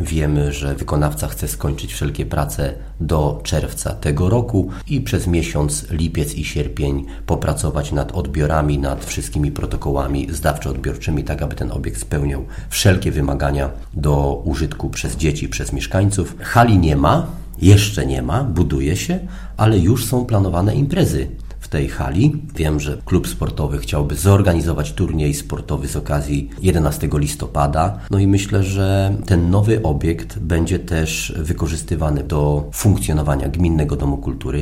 Wiemy, że wykonawca chce skończyć wszelkie prace do czerwca tego roku i przez miesiąc lipiec i sierpień popracować nad odbiorami, nad wszystkimi protokołami zdawczo-odbiorczymi, tak aby ten obiekt spełniał wszelkie wymagania do użytku przez dzieci, przez mieszkańców. Hali nie ma, jeszcze nie ma, buduje się, ale już są planowane imprezy tej hali. Wiem, że klub sportowy chciałby zorganizować turniej sportowy z okazji 11 listopada. No i myślę, że ten nowy obiekt będzie też wykorzystywany do funkcjonowania Gminnego Domu Kultury.